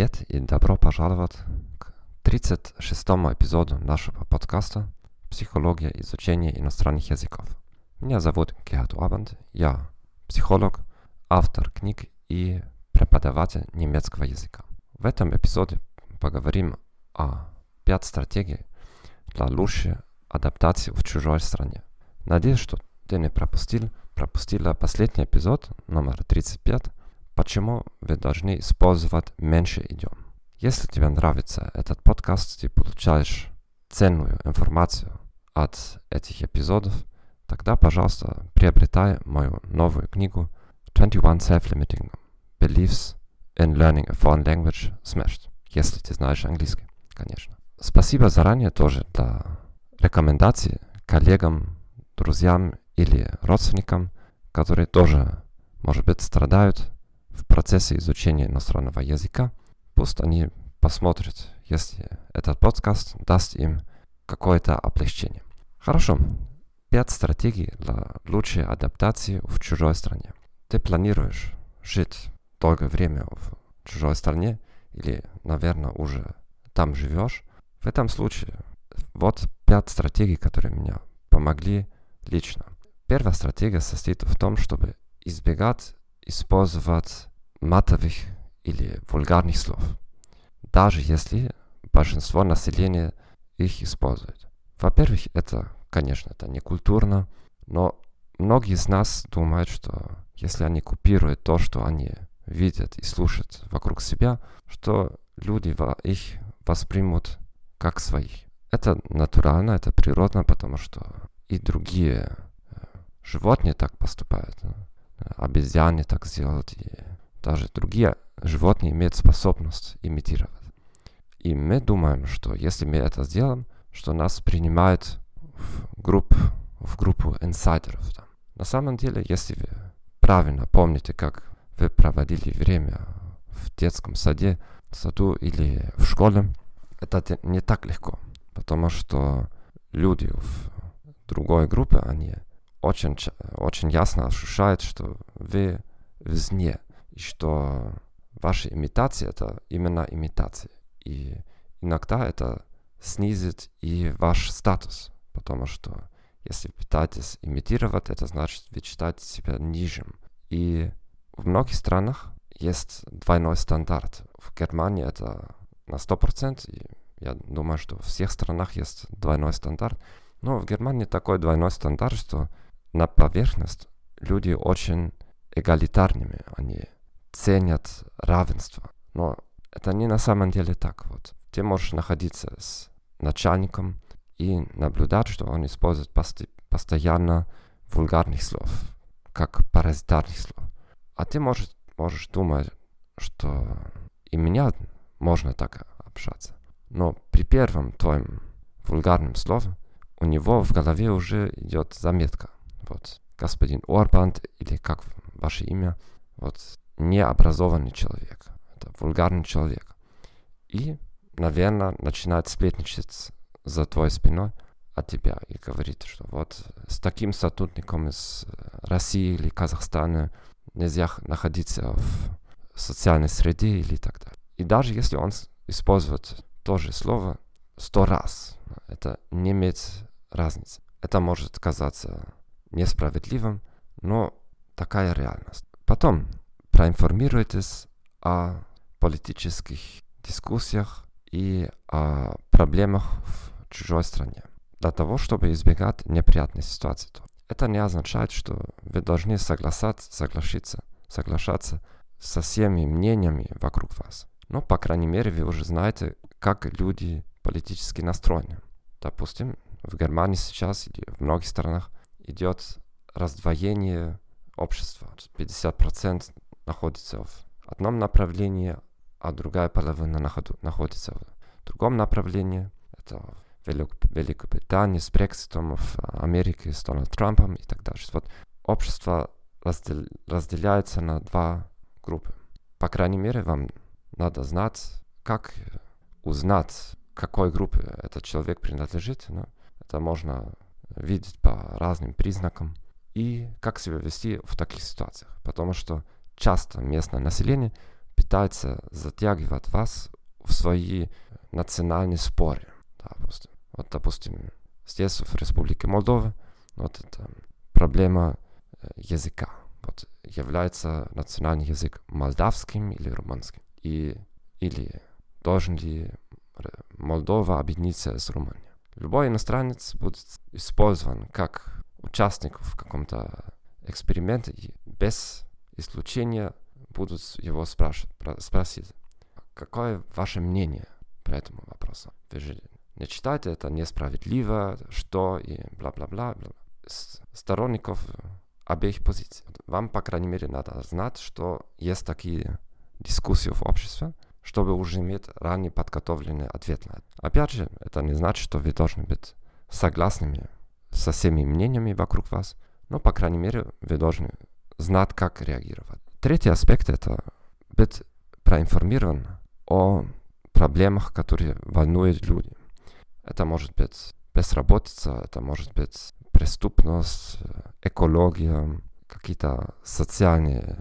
Привет и добро пожаловать к 36-му эпизоду нашего подкаста «Психология изучения иностранных языков». Меня зовут Герхард Орбанд, я психолог, автор книг и преподаватель немецкого языка. В этом эпизоде поговорим о 5 стратегий для лучшей адаптации в чужой стране. Надеюсь, что ты не пропустил, пропустила последний эпизод, номер 35, почему вы должны использовать меньше идиом. Если тебе нравится этот подкаст, ты получаешь ценную информацию от этих эпизодов, тогда, пожалуйста, приобретай мою новую книгу 21 Self-Limiting Beliefs in Learning a Foreign Language Smashed, если ты знаешь английский, конечно. Спасибо заранее тоже для рекомендаций коллегам, друзьям или родственникам, которые тоже, может быть, страдают в процессе изучения иностранного языка. Пусть они посмотрят, если этот подкаст даст им какое-то облегчение. Хорошо. Пять стратегий для лучшей адаптации в чужой стране. Ты планируешь жить долгое время в чужой стране или, наверное, уже там живешь. В этом случае вот пять стратегий, которые меня помогли лично. Первая стратегия состоит в том, чтобы избегать использовать матовых или вульгарных слов, даже если большинство населения их использует. Во-первых, это, конечно, это не культурно, но многие из нас думают, что если они копируют то, что они видят и слушают вокруг себя, что люди их воспримут как своих. Это натурально, это природно, потому что и другие животные так поступают. Обезьяны так сделают, и даже другие животные имеют способность имитировать. И мы думаем, что если мы это сделаем, что нас принимают в, групп, в группу инсайдеров. Там. На самом деле, если вы правильно помните, как вы проводили время в детском саде, саду или в школе, это не так легко, потому что люди в другой группе, они очень, очень ясно ощущают, что вы вне и что ваша имитация это именно имитация. И иногда это снизит и ваш статус, потому что если пытаетесь имитировать, это значит, вы считаете себя нижним. И в многих странах есть двойной стандарт. В Германии это на 100%, и я думаю, что в всех странах есть двойной стандарт. Но в Германии такой двойной стандарт, что на поверхность люди очень эгалитарными, они ценят равенство. Но это не на самом деле так. Вот. Ты можешь находиться с начальником и наблюдать, что он использует пост постоянно вульгарных слов, как паразитарных слов. А ты можешь, можешь думать, что и меня можно так общаться. Но при первом твоем вульгарном слове у него в голове уже идет заметка. Вот, господин Орбан или как ваше имя, вот, необразованный человек, это вульгарный человек. И, наверное, начинает сплетничать за твоей спиной от тебя и говорит, что вот с таким сотрудником из России или Казахстана нельзя находиться в социальной среде или так далее. И даже если он использует то же слово сто раз, это не имеет разницы. Это может казаться несправедливым, но такая реальность. Потом проинформируйтесь о политических дискуссиях и о проблемах в чужой стране, для того, чтобы избегать неприятной ситуации. Это не означает, что вы должны согласаться, соглашаться, соглашаться со всеми мнениями вокруг вас. Но, по крайней мере, вы уже знаете, как люди политически настроены. Допустим, в Германии сейчас или в многих странах идет раздвоение общества. 50% находится в одном направлении, а другая половина находится в другом направлении. Это Великобритании с Брекситом, в Америке с Дональдом Трампом и так далее. Вот общество раздел, разделяется на два группы. По крайней мере, вам надо знать, как узнать, какой группе этот человек принадлежит. Ну, это можно видеть по разным признакам и как себя вести в таких ситуациях. Потому что часто местное население пытается затягивать вас в свои национальные споры. Допустим. Вот, допустим, здесь, в Республике Молдова, вот это проблема языка. Вот, является национальный язык молдавским или румынским? И, или должен ли Молдова объединиться с Румынией? Любой иностранец будет использован как участник в каком-то эксперименте и без исключения будут его спрашивать, спросить, какое ваше мнение по этому вопросу? Вы же не считаете это несправедливо, что и бла-бла-бла. Сторонников обеих позиций. Вам, по крайней мере, надо знать, что есть такие дискуссии в обществе, чтобы уже иметь ранее подготовленный ответ на это. Опять же, это не значит, что вы должны быть согласными со всеми мнениями вокруг вас, но, по крайней мере, вы должны знать, как реагировать. Третий аспект – это быть проинформирован о проблемах, которые волнуют людей. Это может быть безработица, это может быть преступность, экология, какие-то социальные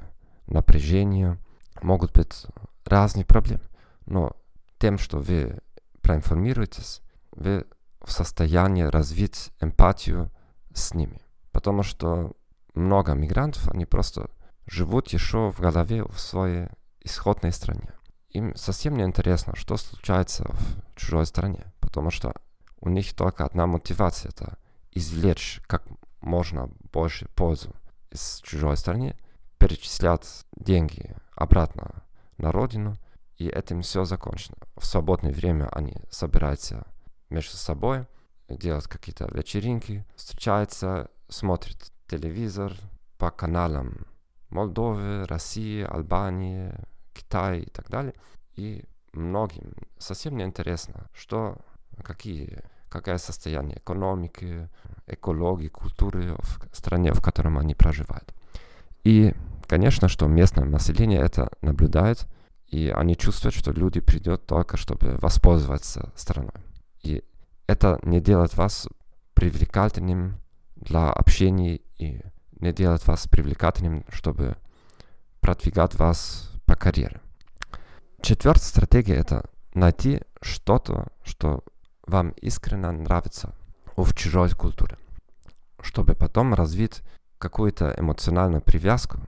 напряжения, могут быть разные проблемы. Но тем, что вы проинформируетесь, вы в состоянии развить эмпатию с ними. Потому что много мигрантов, они просто живут еще в голове в своей исходной стране. Им совсем не интересно, что случается в чужой стране, потому что у них только одна мотивация – это извлечь как можно больше пользу из чужой страны, перечислять деньги обратно на родину, и этим все закончено. В свободное время они собираются между собой, делают какие-то вечеринки, встречаются, смотрят телевизор по каналам Молдовы, России, Албании, Китая и так далее. И многим совсем не интересно, что, какие, какое состояние экономики, экологии, культуры в стране, в котором они проживают. И, конечно, что местное население это наблюдает, и они чувствуют, что люди придут только, чтобы воспользоваться страной. И это не делает вас привлекательным для общения и не делает вас привлекательным, чтобы продвигать вас по карьере. Четвертая стратегия – это найти что-то, что вам искренне нравится в чужой культуре, чтобы потом развить какую-то эмоциональную привязку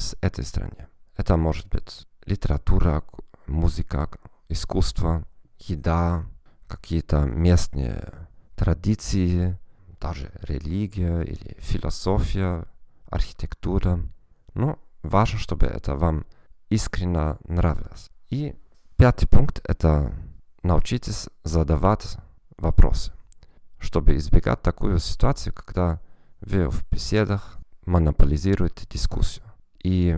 с этой стране. Это может быть литература, музыка, искусство, еда, какие-то местные традиции, даже религия или философия, архитектура. Но важно, чтобы это вам искренне нравилось. И пятый пункт – это научитесь задавать вопросы, чтобы избегать такую ситуацию, когда вы в беседах монополизируете дискуссию. И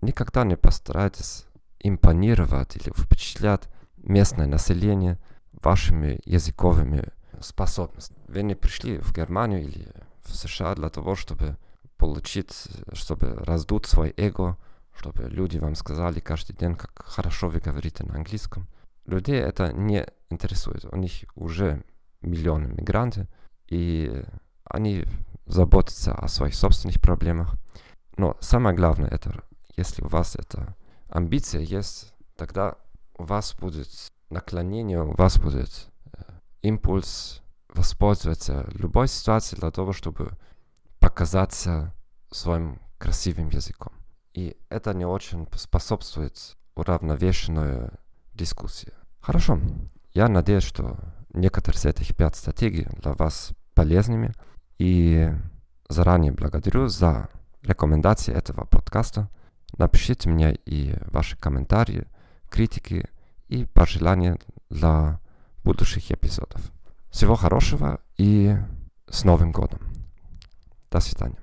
никогда не постарайтесь импонировать или впечатлять местное население вашими языковыми способностями. Вы не пришли в Германию или в США для того, чтобы получить, чтобы раздуть свой эго, чтобы люди вам сказали каждый день, как хорошо вы говорите на английском. Людей это не интересует. У них уже миллионы мигранты, и они заботятся о своих собственных проблемах. Но самое главное, это если у вас эта амбиция есть, тогда у вас будет наклонение, у вас будет э, импульс воспользоваться любой ситуацией для того, чтобы показаться своим красивым языком. И это не очень способствует уравновешенной дискуссии. Хорошо. Я надеюсь, что некоторые из этих пять стратегий для вас полезными. И заранее благодарю за рекомендации этого подкаста. Напишите мне и ваши комментарии, критики и пожелания для будущих эпизодов. Всего хорошего и с Новым годом. До свидания.